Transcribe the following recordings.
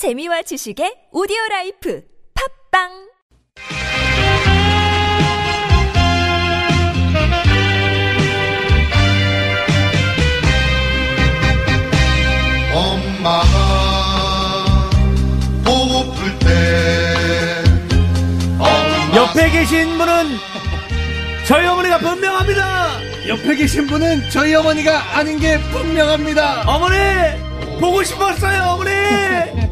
재미와 지식의 오디오 라이프 팟빵 엄마가 보고플 때 엄마 옆에 계신 분은 저희 어머니가 분명합니다. 옆에 계신 분은 저희 어머니가 아닌 게 분명합니다. 어머니 보고 싶었어요, 어머니.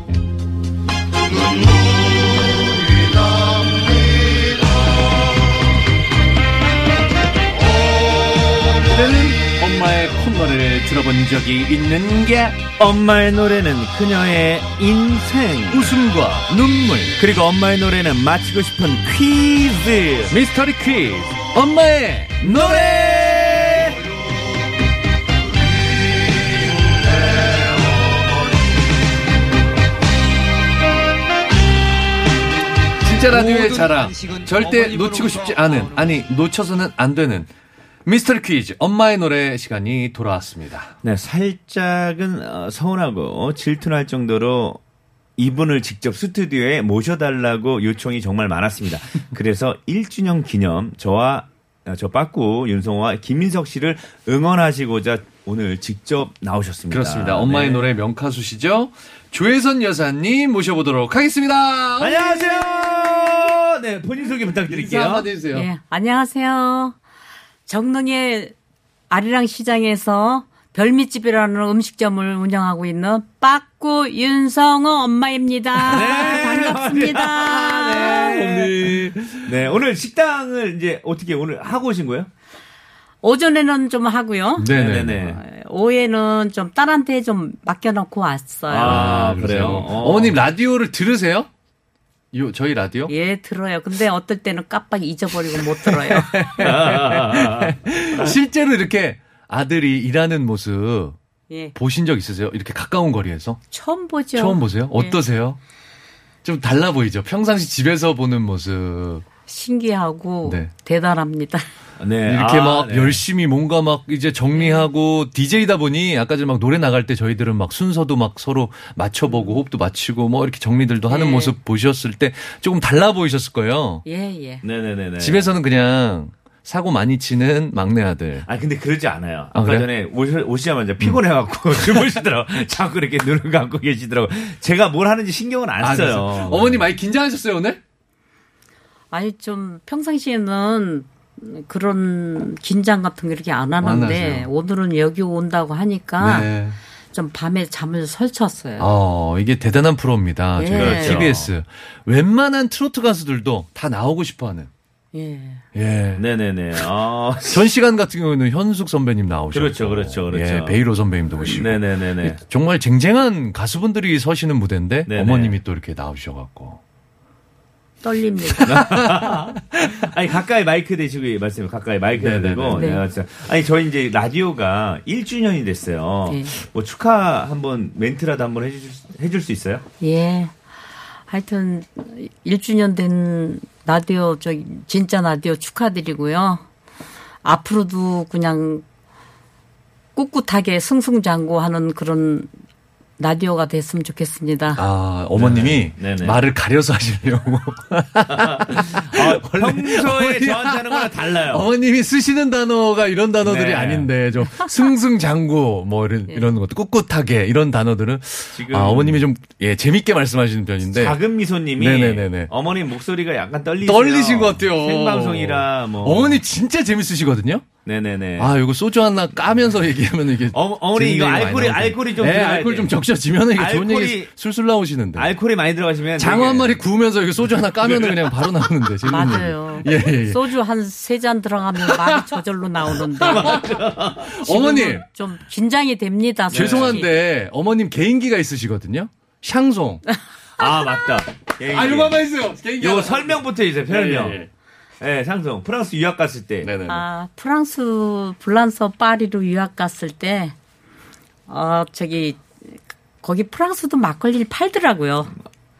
엄마의 콧노래를 들어본 적이 있는 게 엄마의 노래는 그녀의 인생, 웃음과 눈물 그리고 엄마의 노래는 마치고 싶은 퀴즈. 미스터리 퀴즈 엄마의 노래 진짜 라디오의 자랑 절대 놓치고 싶지 않은 아니 놓쳐서는 안 되는 미스터리 퀴즈 엄마의 노래 시간이 돌아왔습니다 네, 살짝은 어, 서운하고 질투날 정도로 이분을 직접 스튜디오에 모셔달라고 요청이 정말 많았습니다. 그래서 1주년 기념 저와 어, 저 빠꾸 윤성호와 김민석 씨를 응원하시고자 오늘 직접 나오셨습니다. 그렇습니다 엄마의 네. 노래 명카수시죠 조혜선 여사님 모셔보도록 하겠습니다 안녕하세요. 네, 본인 소개 부탁드릴게요. 인사 한마디 해주세요 예, 안녕하세요. 정릉의 아리랑 시장에서 별미집이라는 음식점을 운영하고 있는 빠꾸 윤성호 엄마입니다. 반갑습니다. 네. 네, 오늘 식당을 이제 어떻게 오늘 하고 오신 거예요? 오전에는 좀 하고요. 네네네 어, 오후에는 좀 딸한테 좀 맡겨놓고 왔어요. 아, 그래요? 그래요. 어. 어머님 라디오를 들으세요? 요 저희 라디오? 예, 들어요. 근데 어떨 때는 깜빡 잊어버리고 못 들어요. 실제로 이렇게 아들이 일하는 모습 예, 보신 적 있으세요? 이렇게 가까운 거리에서 처음 보죠. 처음 보세요? 예. 어떠세요? 좀 달라 보이죠? 평상시 집에서 보는 모습 신기하고 네. 대단합니다. 네. 이렇게 아, 막 네. 열심히 뭔가 막 이제 정리하고 DJ다 보니 아까 전에 막 노래 나갈 때 저희들은 막 순서도 막 서로 맞춰보고 호흡도 맞추고 뭐 이렇게 정리들도 하는 네. 모습 보셨을 때 조금 달라 보이셨을 거예요. 예, 예. 네네네네. 집에서는 그냥 사고 많이 치는 막내 아들. 아 근데 그러지 않아요. 아, 아까 그래요? 전에 오시, 오시자마자 피곤해갖고 주무시더라고. 자꾸 이렇게 눈을 감고 계시더라고. 제가 뭘 하는지 신경을 안 아, 써요. 그래서 어머니 많이 긴장하셨어요 오늘? 아니 좀 평상시에는 그런 긴장 같은 거 이렇게 안 하는데 하세요. 오늘은 여기 온다고 하니까 네. 좀 밤에 잠을 설쳤어요. 어 이게 대단한 프로입니다. 예. 저희 그렇죠. TBS 웬만한 트로트 가수들도 다 나오고 싶어 하는. 예. 예. 네네네. 아, 전 시간 같은 경우는 현숙 선배님 나오셨고, 그렇죠, 그렇죠, 그렇죠. 예, 베이로 선배님도 오시고, 네네네네. 정말 쟁쟁한 가수분들이 서시는 무대인데 네네. 어머님이 또 이렇게 나오셔갖고, 떨립니다. 아니 가까이 마이크 대시고 말씀해 가까이 마이크. 대고. 네. 내가 진짜 아니 저희 이제 라디오가 1주년이 됐어요. 네. 뭐 축하 한번 멘트라도 한번 해줄 수- 해줄 수 있어요? 예. 하여튼 1주년 된 라디오 저 진짜 라디오 축하드리고요. 앞으로도 그냥 꿋꿋하게 승승장구하는 그런 라디오가 됐으면 좋겠습니다. 아 어머님이 네네. 네네. 말을 가려서 하시려고 아, 평소에 저한테 하는 거랑 달라요. 어머님이 쓰시는 단어가 이런 단어들이 네. 아닌데 좀 승승장구 뭐 이런 이런 것도 꿋꿋하게 이런 단어들은 지금 아 어머님이 좀 예 재밌게 말씀하시는 편인데 작은 미소님이 네네네네. 어머님 목소리가 약간 떨리세요. 떨리신 것 같아요. 생방송이라 뭐. 어머니 진짜 재밌으시거든요. 네네네. 아, 이거 소주 하나 까면서 얘기하면 이게. 어, 어머니 이거 나오죠. 알코올이 좀 네, 돼. 좀 적셔지면 이게 좋은 알코올이- 얘기 술술 나오시는데. 알코올이 많이 들어가시면 장어 한 마리 구우면서 이거 소주 하나 까면은 그냥 바로 나오는데. 맞아요. 예, 예, 예. 소주 한 세 잔 들어가면 말이 저절로 나오는데. 어머님, 좀 긴장이 됩니다. 솔직히. 죄송한데 어머님 개인기가 있으시거든요. 샹송. 아 맞다. 아, 이거 한번 해주세요. 개인기. 요거 하나. 설명부터 해주세요. 설명. 예, 예, 네, 상성. 프랑스 유학 갔을 때. 네네. 아, 프랑스 블란서 파리로 유학 갔을 때, 어, 저기, 거기 프랑스도 막걸리를 팔더라고요.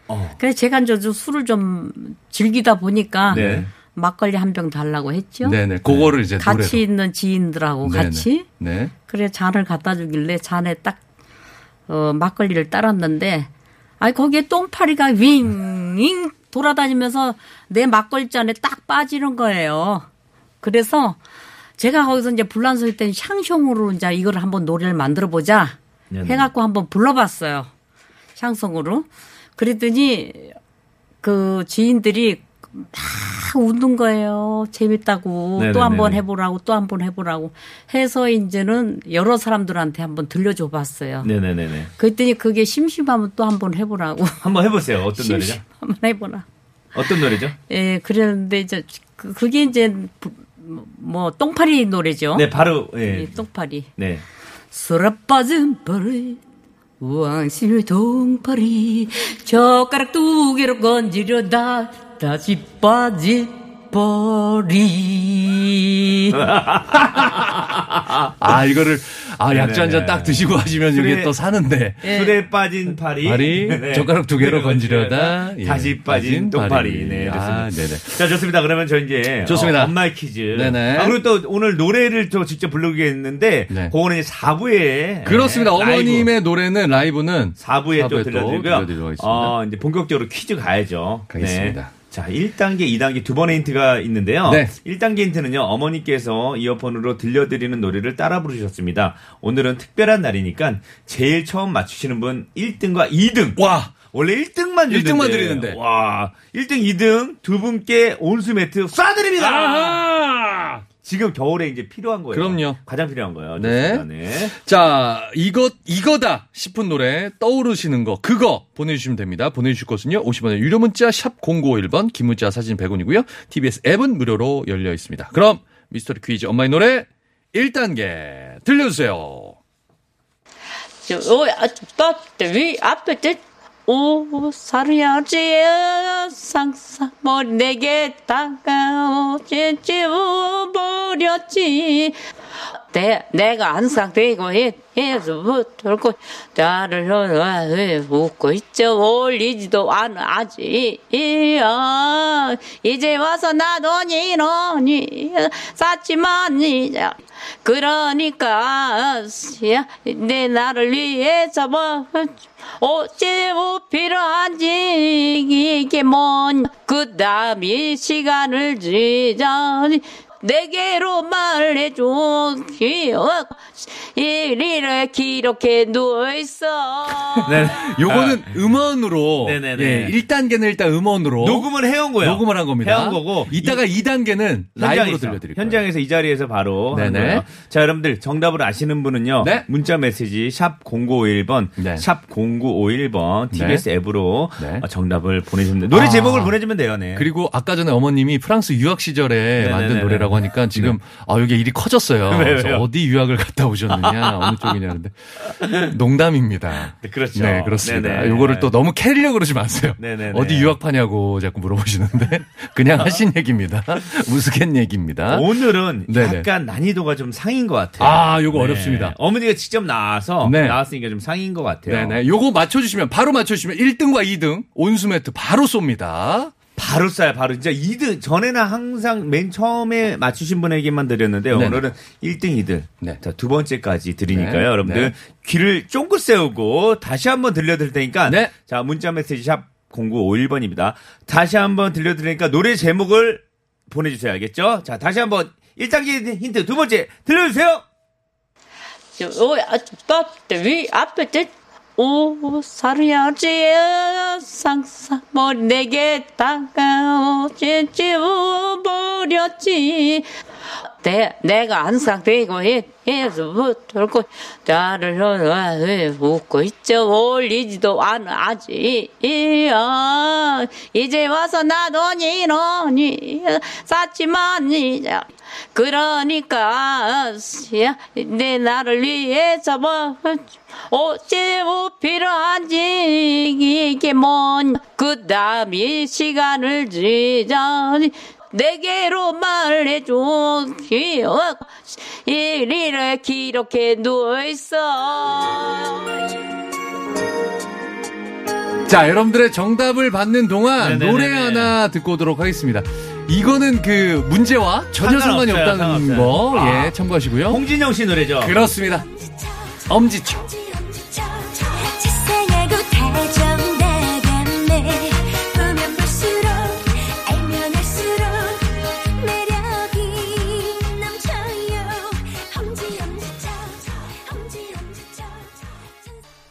어. 그래서 제가 이제 좀 술을 좀 즐기다 보니까 네. 막걸리 한 병 달라고 했죠. 네네. 그거를 이제 같이 노래로. 있는 지인들하고 네네. 같이. 네. 그래 잔을 갖다 주길래 잔에 딱 어, 막걸리를 따랐는데 아니 거기에 똥파리가 윙윙 돌아다니면서 내 막걸리 잔에 딱 빠지는 거예요. 그래서 제가 거기서 이제 불란서일 때는 샹숑으로 이제 이걸 한번 노래를 만들어 보자. 해갖고 한번 불러봤어요. 샹송으로. 그랬더니 그 지인들이 막 웃는 거예요. 재밌다고. 또 한 번 해보라고 또 한 번 해보라고 해서 이제는 여러 사람들한테 한번 들려줘 봤어요. 네네네네. 그랬더니 그게 심심하면 또 한 번 해보라고. 한번 해보세요. 어떤 노래죠? 심심하면 해보라. 어떤 노래죠? 예, 그랬는데 이제 그- 그게 이제 부- 뭐 똥파리 노래죠. 네, 바로 예. 이 똥파리. 네. 술에 빠진 파리 왕실 동파리 젓가락 두 개로 건지려다 다시 빠진 파리 아, 이거를, 아, 약주 한 네네네. 잔딱 드시고 하시면 이게 술에- 또 사는데. 술에 빠진 파리. 파리, 네. 젓가락 두 개로 건지려다. 예, 다시 빠진 똥파리. 파리. 네, 좋습니다. 아, 네네. 자, 좋습니다. 그러면 저 이제 좋습니다. 어, 엄마의 퀴즈. 네네. 아, 그리고 또 오늘 노래를 또 직접 부르겠는데 네. 그거는 이제 4부에 그렇습니다. 어머님의 노래는 라이브는 4부에 또 4부에 또 들려드리고요. 하겠습니다. 어, 이제 본격적으로 퀴즈 가야죠. 가겠습니다. 네. 자, 1단계, 2단계 두 번의 힌트가 있는데요. 네. 1단계 힌트는요, 어머니께서 이어폰으로 들려드리는 노래를 따라 부르셨습니다. 오늘은 특별한 날이니까 제일 처음 맞추시는 분 1등과 2등. 와! 원래 1등만 주는데. 1등만 드리는데. 와, 1등, 2등 두 분께 온수 매트 쏴드립니다. 아하! 지금 겨울에 이제 필요한 거예요. 그럼요. 가장 필요한 거예요. 네. 네. 자, 이것, 이거다 싶은 노래 떠오르시는 거, 그거 보내주시면 됩니다. 보내주실 것은요, 50원의 유료 문자, 샵 0951번, 긴 문자 사진 100원이고요. TBS 앱은 무료로 열려 있습니다. 그럼, 미스터리 퀴즈 엄마의 노래 1단계 들려주세요. 위 앞에 오 사려야지 상상 머리 내게 다가오지 버렸지 내, 내가 항상 되고 해서 돌고 나를 웃고 있죠. 올리지도 않아 아직 아, 이제 와서 나도 이러니 쌓지만 이제 그러니까 내 나를 위해서 뭐 어찌 뭐 필요한지 이게 뭔그 다음에 시간을 지자니 내게로 말해줘 기억 이리를 기록해 누워있어 네. 요거는 음원으로, 네네네. 예, 1단계는 일단 음원으로. 녹음을 해온 거예요. 녹음을 한 겁니다. 해온 거고. 이따가 이- 2단계는 라이브로 현장에서, 들려드릴 거예요. 현장에서 이 자리에서 바로 네네. 자, 여러분들 정답을 아시는 분은요. 네. 문자 메시지 샵 0951번, 네. 샵 0951번 TBS 앱으로 네. 어, 정답을 보내주면 돼요. 노래 아. 제목을 보내주면 돼요. 네. 그리고 아까 전에 어머님이 프랑스 유학 시절에 네네네네. 만든 노래라고 하니까 지금 아 이게 일이 커졌어요. 왜요, 그래서 왜요? 어디 유학을 갔다 오셨느냐 어느 쪽이냐는데 농담입니다. 네, 그렇죠. 네 그렇습니다. 네네. 요거를 또 너무 캐리려 그러지 마세요. 네네네. 어디 유학파냐고 자꾸 물어보시는데 그냥 하신 얘기입니다. 우스갯 얘기입니다. 오늘은 네네. 약간 난이도가 좀 상인 것 같아요. 아 요거 어렵습니다. 어머니가 직접 나와서 네. 나왔으니까 좀 상인 것 같아요. 네 네. 요거 맞춰 주시면 바로 맞춰 주시면 1등과 2등 온수 매트 바로 쏩니다. 바로 쏴요, 바로. 진짜 2등, 전에는 항상 맨 처음에 맞추신 분에게만 드렸는데요. 네네. 오늘은 1등, 2등. 네. 자, 두 번째까지 드리니까요. 네. 여러분들 네. 귀를 쫑긋 세우고 다시 한번 들려드릴 테니까. 네. 자, 문자 메시지 샵 0951번입니다. 다시 한번 들려드리니까 노래 제목을 보내주세요. 알겠죠? 자, 다시 한번 1단계 힌트 두 번째 들려주세요! 위 앞에 오 사려야지 상상 머리 내게 다가오지 버렸지. 내, 내가 항상 되고 돌고 나를 웃고 있죠? 올리지도 않아 아직. 아, 이제 와서 나도 쌓지만 이제 그러니까 내 나를 위해서 뭐 어찌 뭐 필요한지 이게 뭔그 다음에 시간을 지자니 내게로 말해줘 기억 이리를 기록해 누워있어 자, 여러분들의 정답을 받는 동안 네네네네. 노래 하나 듣고 오도록 하겠습니다. 이거는 그 문제와 전혀 상관이 없다는 상관없어요. 거, 아. 예, 참고하시고요. 홍진영 씨 노래죠. 그렇습니다. 엄지척.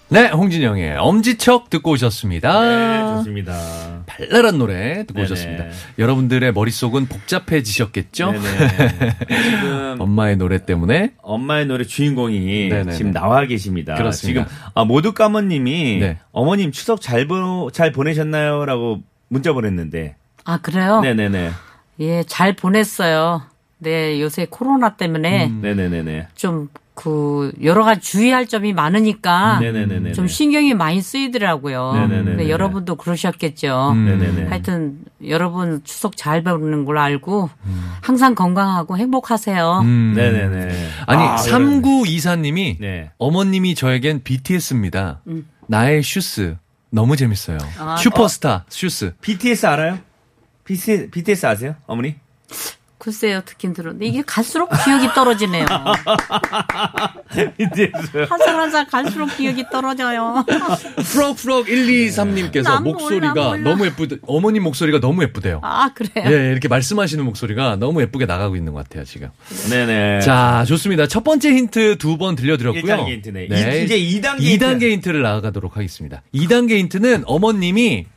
네, 네 홍진영의 엄지척 듣고 오셨습니다. 네, 좋습니다. 발랄한 노래 듣고 네네. 오셨습니다. 여러분들의 머릿속은 복잡해지셨겠죠? 지금 엄마의 노래 때문에 엄마의 노래 주인공이 네네네. 지금 나와 계십니다. 그렇습니다. 지금 아, 모두 까머님이 네. 어머님 추석 잘, 보, 잘 보내셨나요?라고 문자 보냈는데. 아 그래요? 네네네. 예, 잘 보냈어요. 네, 요새 코로나 때문에 음. 네네네네. 좀 그 여러 가지 주의할 점이 많으니까 네네네네. 좀 신경이 많이 쓰이더라고요. 네네네네. 근데 여러분도 그러셨겠죠. 음. 네네네. 하여튼 여러분 추석 잘 보내는 걸 알고 항상 건강하고 행복하세요. 음. 네네네. 아니 아, 3924님이 네. 어머님이 저에겐 BTS입니다. 음. 나의 슈스 너무 재밌어요. 아, 슈퍼스타 슈스. BTS 알아요? BTS, BTS 아세요? 어머니? 글쎄요, 듣긴 들었는데 이게 갈수록 기억이 떨어지네요. BTS. 한살한살 갈수록 기억이 떨어져요. 프럭프럭 123님께서 난 몰라, 목소리가 몰라. 너무 예쁘 어머님 목소리가 너무 예쁘대요. 아 그래요? 예, 이렇게 말씀하시는 목소리가 너무 예쁘게 나가고 있는 것 같아요, 지금. 네네. 자, 좋습니다. 첫 번째 힌트 두 번 들려드렸고요. 1단계 힌트네. 이- 이제 2단계 힌트. 2단계 힌트를 나아가도록 하겠습니다. 2단계 힌트는 어머님이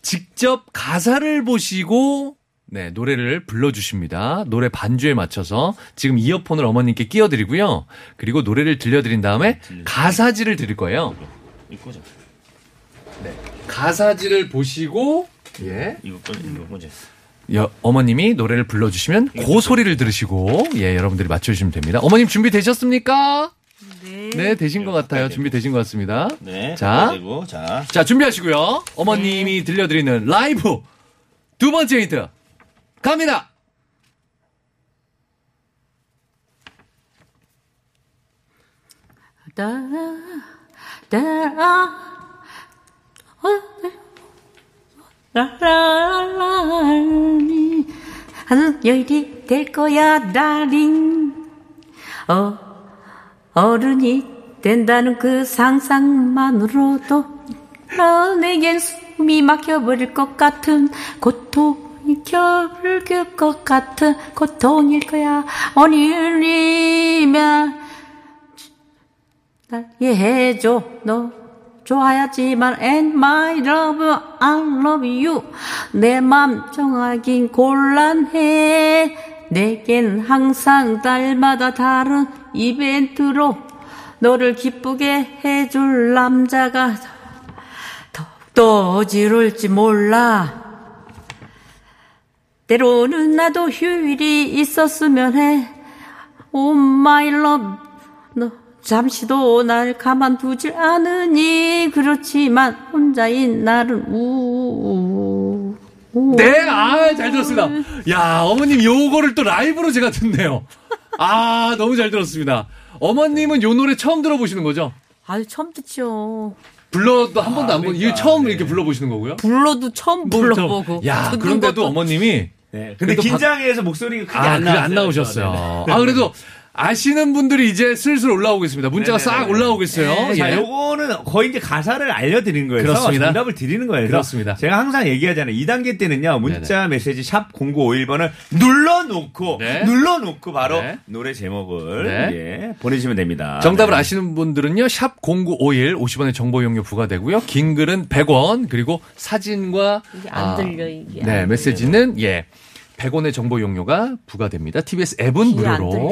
직접 가사를 보시고 네, 노래를 불러주십니다. 노래 반주에 맞춰서 지금 이어폰을 어머님께 끼워드리고요. 그리고 노래를 들려드린 다음에 가사지를 드릴 거예요. 이거 꽂아. 가사지를 보시고 예. 이거. 이거 꽂아. 여- 어머님이 노래를 불러주시면 그 소리를 들으시고 예 여러분들이 맞춰주시면 됩니다. 어머님 준비 되셨습니까? 네. 네 되신 것 같아요. 준비 되신 것 같습니다. 네. 자, 자. 자 준비하시고요. 어머님이 들려드리는 라이브 두 번째 힌트 갑니다. 라라라라니. 하는 열이 될 거야 달인. 어 어른이 된다는 그 상상만으로도 어, 내겐 숨이 막혀버릴 것 같은 고통이 겨울길 것 같은 고통일 거야. 어린이면 날 이해해줘. 너 좋아야지만 and my love I love you. 내 맘 정하긴 곤란해. 내겐 항상 날마다 다른 이벤트로 너를 기쁘게 해줄 남자가 더욱더 어지러울지 몰라 때로는 나도 휴일이 있었으면 해 Oh my love 너 잠시도 날 가만두질 않으니 그렇지만 혼자인 나를 우우 네, 아, 잘 들었습니다. 야, 어머님 요거를 또 라이브로 제가 듣네요. 아, 너무 잘 들었습니다. 어머님은 요 노래 처음 들어보시는 거죠? 아유 처음 듣죠 불러도 한 번도 안 보, 이거 처음 네. 이렇게 불러보시는 거고요? 불러도 처음 불러보고 야, 듣는 그런데도 것도 어머님이 네. 근데 긴장해서 목소리가 크게 아, 안. 안 나오셨어요. 네. 아, 그래도 아시는 분들이 이제 슬슬 올라오고 있습니다. 문자가 네네네. 싹 올라오고 있어요. 네, 자, 예. 요거는 거의 이제 가사를 알려드리는 거예요. 그렇습니다. 정답을 드리는 거예요. 그렇습니다. 제가 항상 얘기하잖아요. 2단계 때는요, 문자 메시지 샵 0951번을 눌러놓고, 네. 눌러놓고 바로 네. 노래 제목을, 네. 예, 보내주시면 됩니다. 정답을 네. 아시는 분들은요, 샵 0951, 50원의 정보 이용료 부과되고요. 긴 글은 100원, 그리고 사진과. 이게 안 들려, 이게 네, 안 메시지는, 예. 100원의 정보 이용료가 부과됩니다. TBS 앱은 무료로.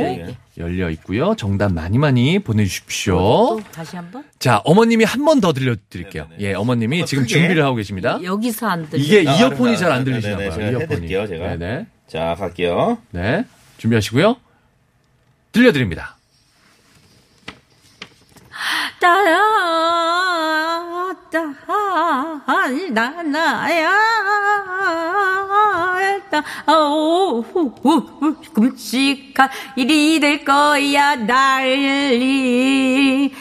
열려 있고요. 정답 많이 많이 보내주십시오. 또 다시 한 번 자, 어머님이 한 번 더 들려드릴게요. 예, 어머님이 더 지금 크게. 준비를 하고 계십니다. 여기서 안 들려 이게 아, 이어폰이 알았어요. 잘안 네네, 들리시나 봐요. 제가 이어폰이. 해드릴게요, 제가. 네네. 자, 갈게요. 네. 준비하시고요. 들려드립니다. 따라 나나야 오 끔찍한 일이 될 거야 난리.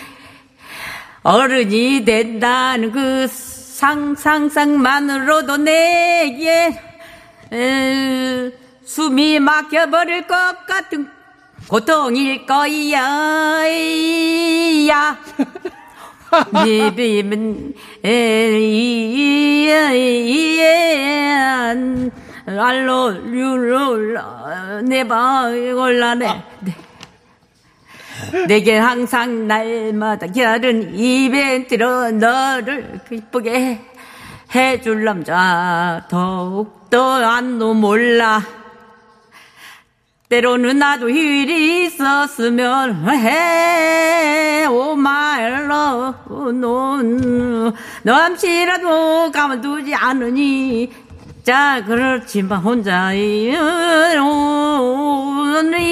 어른이 된다는 그 상상상만으로도 내게 에, 숨이 막혀버릴 것 같은 고통일 거야 야 예비면 에이안 알로 율로 네바 골라네. 네. 내게 항상 날마다 다른 이벤트로 너를 기쁘게 해줄 남자. 더욱더 안도 몰라. 때로는 나도 일이 있었으면 해 love 넌 넘치라도 가만두지 않으니. 자 그렇지만 혼자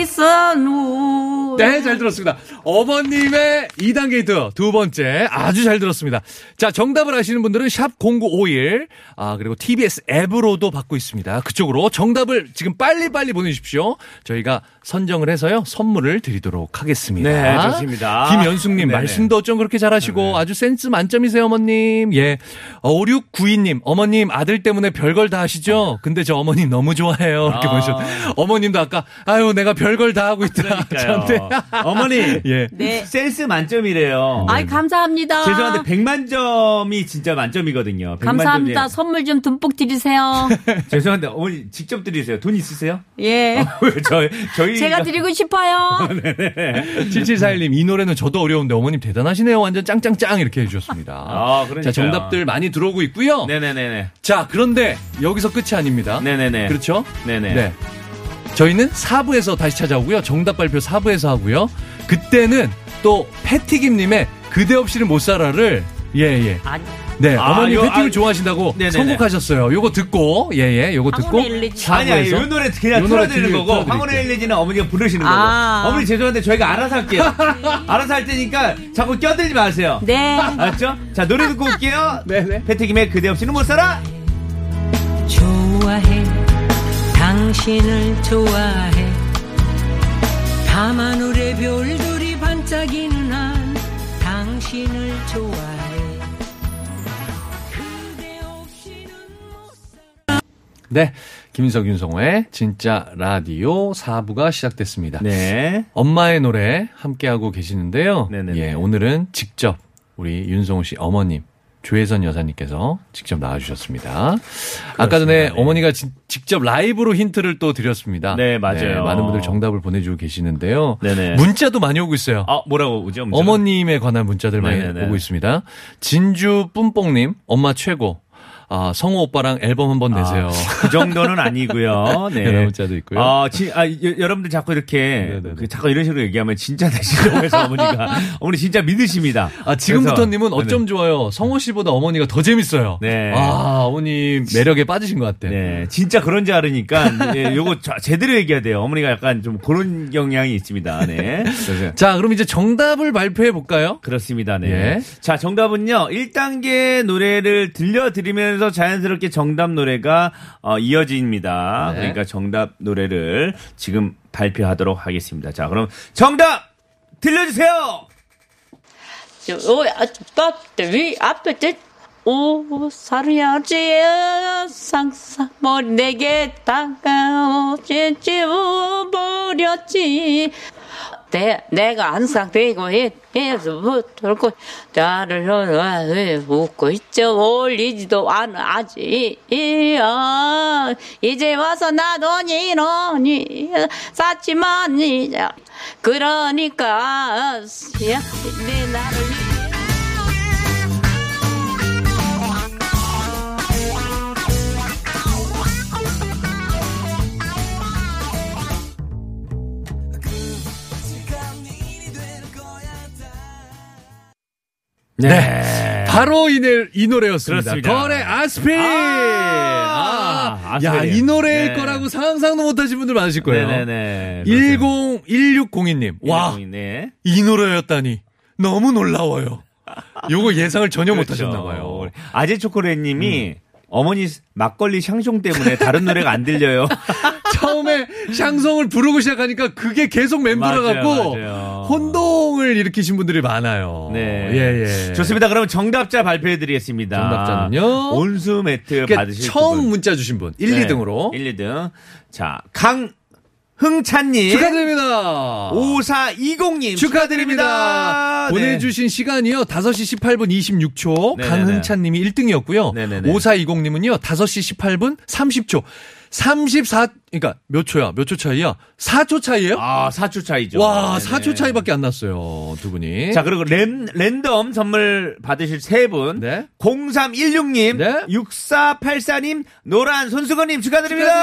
있어 누 네, 잘 들었습니다. 어머님의 2단 게이트 두 번째 아주 잘 들었습니다. 자, 정답을 아시는 분들은 샵 0951, 아, 그리고 TBS 앱으로도 받고 있습니다. 그쪽으로 정답을 지금 빨리빨리 보내주십시오. 저희가 선정을 해서요, 선물을 드리도록 하겠습니다. 네, 좋습니다. 김연숙님, 네네. 말씀도 어쩜 그렇게 잘하시고 아주 센스 만점이세요, 어머님. 예. 어, 5692님, 어머님 아들 때문에 별걸 다 하시죠? 근데 저 어머님 너무 좋아해요. 이렇게 아. 보내셨 어머님도 아까, 아유, 내가 별걸 다 하고 있다. 저한테. 그러니까요. 어머니, 예. 네. 센스 만점이래요. 아이 감사합니다. 죄송한데 100만 점이 진짜 만점이거든요. 100만 감사합니다. 점 선물 좀 듬뿍 드리세요. 죄송한데 어머니 직접 드리세요. 돈 있으세요? 예. 왜 저희 저희 제가 드리고 싶어요. 네. 7741님, 이 노래는 저도 어려운데 어머님 대단하시네요. 완전 짱짱짱 이렇게 해주셨습니다. 아, 그러니까요. 자, 정답들 많이 들어오고 있고요. 네네네네. 자, 그런데 여기서 끝이 아닙니다. 네네네. 그렇죠? 네네. 네. 저희는 4부에서 다시 찾아오고요. 정답 발표 4부에서 하고요. 그때는 또 패티김님의 그대 없이는 못 살아를 예, 예. 아니, 네, 아, 요- 패팅을 아, 좋아하신다고 네네네. 선곡하셨어요. 요거 듣고, 예, 예, 요거 듣고. 아니, 아니, 이 4부에서 노래 그냥 요 노래 틀어드리는 거고. 황혼의 일리지는 어머니가 부르시는 거고. 아. 어머니 죄송한데 저희가 알아서 할게요. 알아서 할 테니까 자꾸 껴들지 마세요. 네. 알았죠? 자, 노래 듣고 올게요. 네네. 패티김의 그대 없이는 못 살아! 좋아해 당신을 좋아해 밤하늘의 별들이 반짝이는 한 당신을 좋아해 그대 없이는 못 네. 김석 윤성호의 진짜 라디오 4부가 시작됐습니다. 네. 엄마의 노래 함께하고 계시는데요. 네네네. 예, 오늘은 직접 우리 윤성호 씨 어머님 조혜선 여사님께서 직접 나와주셨습니다. 아까 전에 네. 어머니가 지- 직접 라이브로 힌트를 또 드렸습니다. 네, 맞아요. 많은 분들 정답을 보내주고 계시는데요. 네네. 문자도 많이 오고 있어요. 아, 뭐라고 오죠? 문자? 어머님에 관한 문자들 많이 네네네. 오고 있습니다. 진주 뿜뽕님, 엄마 최고. 아, 성호 오빠랑 앨범 한번 내세요. 그 정도는 아니고요. 네. 이런 문자도 있고요. 아, 지, 아 여, 여러분들 자꾸 이렇게. 그 자꾸 이런 식으로 얘기하면 진짜 되시려고 해서 어머니가 어머니 진짜 믿으십니다. 아, 지금부터 님은 그래서- 어쩜 좋아요. 성호 씨보다 어머니가 더 재밌어요. 네. 아, 어머님 매력에 빠지신 것 같아요. 네, 진짜 그런 줄 알으니까 예, 요거 자- 제대로 얘기해야 돼요. 어머니가 약간 좀 그런 경향이 있습니다. 네. 자, 그럼 이제 정답을 발표해 볼까요? 그렇습니다. 네. 예. 자, 정답은요. 1단계 노래를 들려 드리면서 자연스럽게 정답 노래가 어, 이어집니다. 네. 그러니까 정답 노래를 지금 발표하도록 하겠습니다. 자, 그럼 정답 들려주세요. 오, 앞에 위 앞에 때. 오, 사르야지, 상상, 머리 내게 다가오지, 버렸지. 내, 내가 항상 되고 해서 들고 나를 왜 웃고 있죠. 올리지도 않아 아직. 아, 이제 와서 나도 니노니 이제 그러니까 야, 내 나를 네. 바로 이, 노- 이 노래였습니다. 그렇습니다. 걸의 아스피린! 아, 아. 야, 이 노래일 네. 거라고 상상도 못 하신 분들 많으실 거예요. 네네네. 101602님. 와, 네. 이 노래였다니. 너무 놀라워요. 요거 예상을 전혀 못 그렇죠. 하셨나 봐요. 아재 초콜릿 님이 어머니 막걸리 샹송 때문에 다른 노래가 안 들려요. 처음에 샹송을 부르고 시작하니까 그게 계속 맴돌아 갖고 맞아요, 맞아요. 혼동을 일으키신 분들이 많아요. 네. 예, 예. 좋습니다. 그럼 정답자 발표해드리겠습니다. 정답자는요? 온수 매트 그러니까 받으실 처음 분. 문자 주신 분 1, 네, 2등으로 1, 2등. 자, 강 흥찬님. 축하드립니다. 5420님. 축하드립니다. 네. 보내주신 시간이요. 5시 18분 26초. 네네네. 강흥찬 님이 1등이었고요. 네네네. 5420님은요. 5시 18분 30초. 34, 그러니까 몇 초야? 몇 초 차이야? 4초 차이예요? 아, 4초 차이죠. 와, 네네. 4초 차이밖에 안 났어요. 두 분이. 자, 그리고 랜, 랜덤 선물 받으실 세 분. 네. 0316님, 네. 6484님, 노란 손수건님 축하드립니다.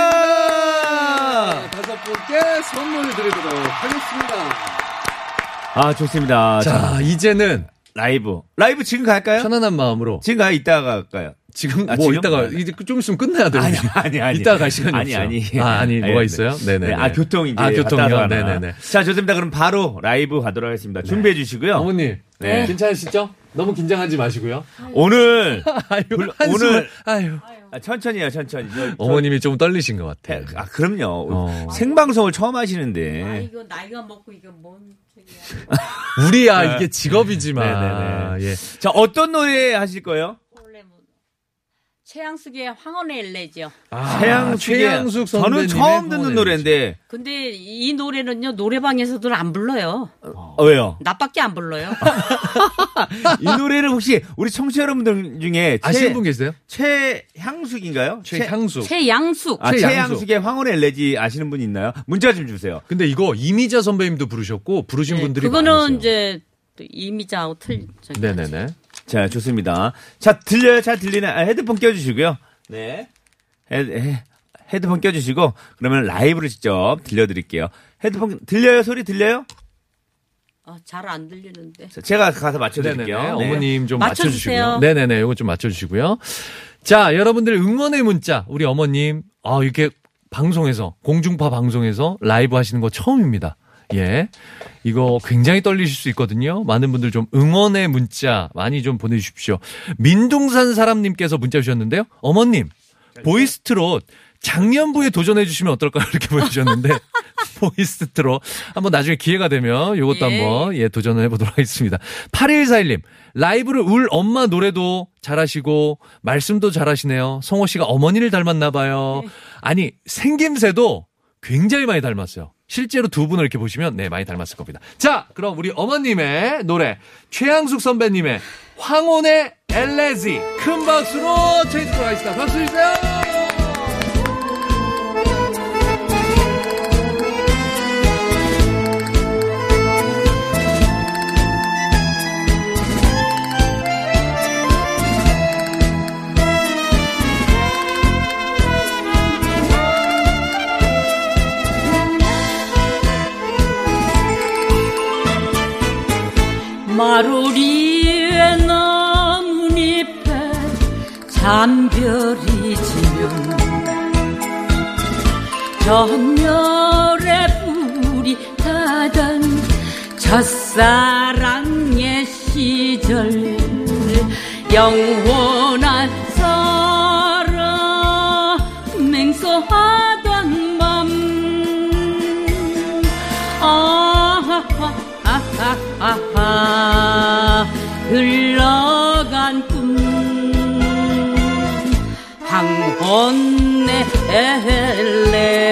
다섯 분께 선물을 드리도록 하겠습니다. 아, 좋습니다. 자, 자, 이제는 라이브. 라이브 지금 갈까요? 편안한 마음으로 지금 가요? 이따가 갈까요? 지금 아, 뭐 지금? 이따가 이제 좀 있으면 끝내야 돼요. 아니, 아니, 아니. 이따가 갈 시간이 아니, 없어요. 아니. 아, 아니, 뭐가 네. 있어요? 네네. 아, 교통 이제. 아, 교통이요? 하나. 네네네. 자, 좋습니다. 그럼 바로 라이브 가도록 하겠습니다. 준비해 주시고요. 어머니, 네. 괜찮으시죠? 너무 긴장하지 마시고요. 오늘, 아유, 불- 오늘- 아유. 아, 천천히 해요, 천천히. 저- 저- 어머님이 좀 떨리신 것 같아요. 아, 그럼요. 어. 생방송을 처음 하시는데. 아, 이거 나이가 먹고 이거 뭔. 우리야 네. 이게 직업이지만. 네네네. 예. 자, 어떤 노래 하실 거예요? 최양숙의 황혼의 엘레죠. 아, 최양숙의 최양숙 선배님의 저는 처음 듣는 노래인데 근데 이 노래는요 노래방에서도 안 불러요. 어, 왜요? 나밖에 안 불러요. 이 노래를 혹시 우리 청취자 여러분들 중에 아시는 분 계세요? 최향숙인가요? 최향숙. 최양숙. 아, 최양숙. 최향숙의 황혼의 엘레지 아시는 분 있나요? 문자 좀 주세요. 근데 이거 이미자 선배님도 부르셨고 부르신 네, 분들이 그거는 많으세요. 이제 또 이미자하고 틀. 네네네. 자, 좋습니다. 자, 들려요? 잘 들리나? 아, 헤드폰 껴주시고요. 네. 헤드, 헤, 헤드폰 껴주시고, 그러면 라이브를 직접 들려드릴게요. 헤드폰, 들려요? 소리 들려요? 어, 잘안 들리는데. 자, 제가 가서. 맞춰드릴게요. 네. 어머님 좀 맞춰주세요. 맞춰주시고요. 네네네. 이거 좀 맞춰주시고요. 자, 여러분들 응원의 문자, 우리 어머님, 아, 이렇게 방송에서, 공중파 방송에서 라이브 하시는 거 처음입니다. 예. 이거 굉장히 떨리실 수 있거든요. 많은 분들 좀 응원의 문자 많이 좀 보내주십시오. 민둥산 사람님께서 문자 주셨는데요. 어머님, 보이스트롯 장년부에 도전해 주시면 어떨까요? 이렇게 보내주셨는데 보이스트롯 한번 나중에 기회가 되면 이것도 예. 한번 예 도전을 해보도록 하겠습니다. 8141님 라이브를 울 엄마 노래도 잘하시고 말씀도 잘하시네요. 성호 씨가 어머니를 닮았나 봐요. 아니 생김새도 굉장히 많이 닮았어요. 실제로 두 분을 이렇게 보시면 네 많이 닮았을 겁니다. 자 그럼 우리 어머님의 노래 최양숙 선배님의 황혼의 엘레지 큰 박수로 쳐주도록 하겠습니다. 박수 주세요. 마루리에 나뭇잎에 잠별이 지면 정열의 불이 타던 첫사랑의 시절 영원한 흘러간 꿈. 황혼의 엘레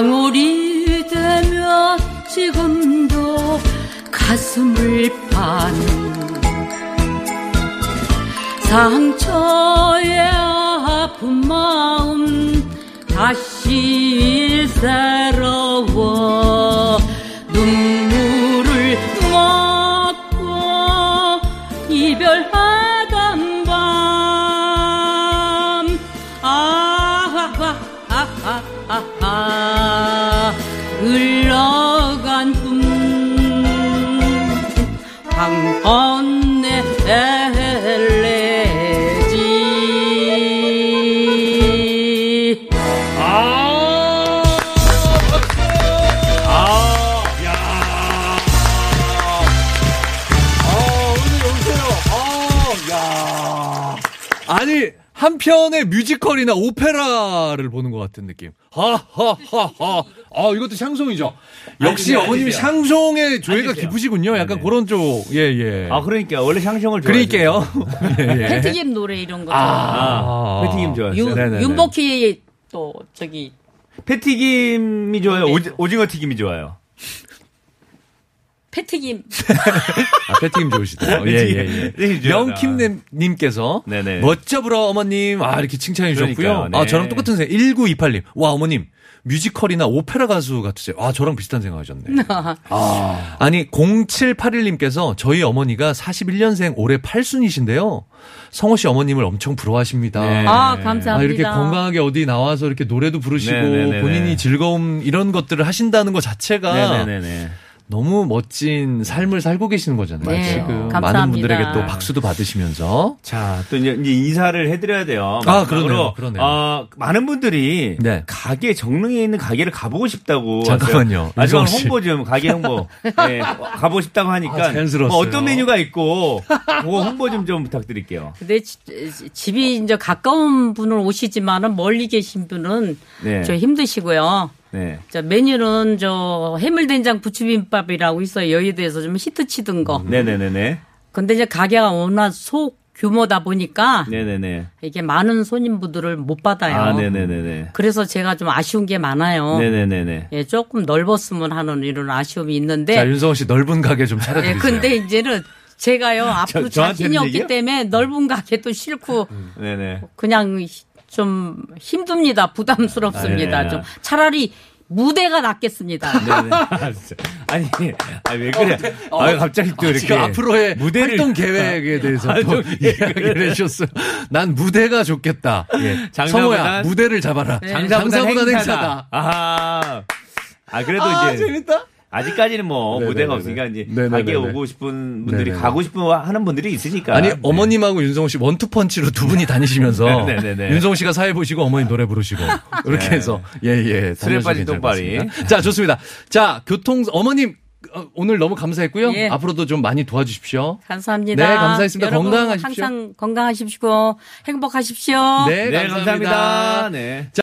황홀이 되면 지금도 가슴을 파는 상처의 아픈 마음 다시 새로워 아. 아니, 한편의 뮤지컬이나 오페라를 보는 것 같은 느낌. 하하하하. 아, 이것도 샹송이죠. 역시 아니, 어머님이. 샹송의 조예가 앉으세요. 깊으시군요. 약간 네네. 그런 쪽. 예, 예. 아 그러니까 원래 샹송을 그러니까요. 예, 예. 패티김 노래 이런 거. 아, 패티김 좋아하세요. 유, 네네네. 윤복희 또 저기 패티김이 좋아요. 네. 오지, 오징어 튀김이 좋아요. 패티김 아, 패티김 좋으시대요. 예, 예, 네, 예. 좋아요. 명킴님께서 네네. 멋져 불어 어머님. 아, 이렇게 칭찬해 주셨고요. 네. 아, 저랑 똑같은 생각. 1928님. 와, 어머님. 뮤지컬이나 오페라 가수 같으세요. 아, 저랑 비슷한 생각하셨네. 아. 아니, 0781님께서 저희 어머니가 41년생 올해 8순이신데요. 성호 씨 어머님을 엄청 부러워하십니다. 네. 아 감사합니다. 아, 이렇게 건강하게 어디 나와서 이렇게 노래도 부르시고 네네네네. 본인이 즐거움 이런 것들을 하신다는 것 자체가 네네네네. 너무 멋진 삶을 살고 계시는 거잖아요. 네, 지금 감사합니다. 많은 분들에게 또 박수도 받으시면서 자, 또 이제, 인사를 해드려야 돼요. 아, 그러네요, 그러네요. 어, 많은 분들이 네. 가게 정릉에 있는 가게를 가보고 싶다고. 잠깐만요. 마지막 씨. 홍보 좀 가게 홍보. 네, 가보고 싶다고 하니까 아, 자연스러웠어요. 뭐 어떤 메뉴가 있고 그거 홍보 좀 좀 부탁드릴게요. 근데 지- 집이 이제 가까운 분은 오시지만은 멀리 계신 분은 네. 저 힘드시고요. 네. 자 메뉴는 저 해물된장 부추김밥이라고 있어요. 여의도에서 좀 히트 치던 거. 네네네네. 근데 이제 가게가 워낙 소 규모다 보니까 네네네. 이게 많은 손님분들을 못 받아요. 아, 네네네네. 그래서 제가 좀 아쉬운 게 많아요. 네네네네. 예, 조금 넓었으면 하는 이런 아쉬움이 있는데. 자 윤성호 씨 넓은 가게 좀 예, 차려드리세요. 근데 이제는 제가요 앞으로 저한테는 자신이 없기 얘기요? 때문에 넓은 가게도 싫고 네네. 그냥 좀 힘듭니다. 부담스럽습니다. 아, 네. 좀 차라리 무대가 낫겠습니다. 네네. 아, 진짜. 아니, 아니, 왜 그래? 아, 갑자기 또 아, 이렇게. 지금 앞으로의 무대를. 활동 계획에 대해서 또 활동 이야기를 해주셨어요. 난 무대가 좋겠다. 예. 성호야 무대를 잡아라. 장사보다 장사보단 행사다. 행사다. 아, 아, 그래도 아, 이제. 재밌다. 아직까지는 뭐 네네네네. 무대가 없으니까 이제 네네네네. 가게 오고 싶은 분들이 네네네. 가고 싶은 하는 분들이 있으니까. 아니 네. 어머님하고 윤성호 씨 원투펀치로 두 분이 다니시면서 네네네. 윤성호 씨가 사회 보시고 어머니 노래 부르시고 이렇게 네. 해서 예예 술에 빠진 똥파리. 자 좋습니다. 자 교통 어머님 어, 오늘 너무 감사했고요. 예. 앞으로도 좀 많이 도와주십시오. 감사합니다. 네, 감사했습니다. 여러분 건강하십시오. 항상 건강하십시오. 행복하십시오. 네, 네, 감사합니다. 감사합니다. 네.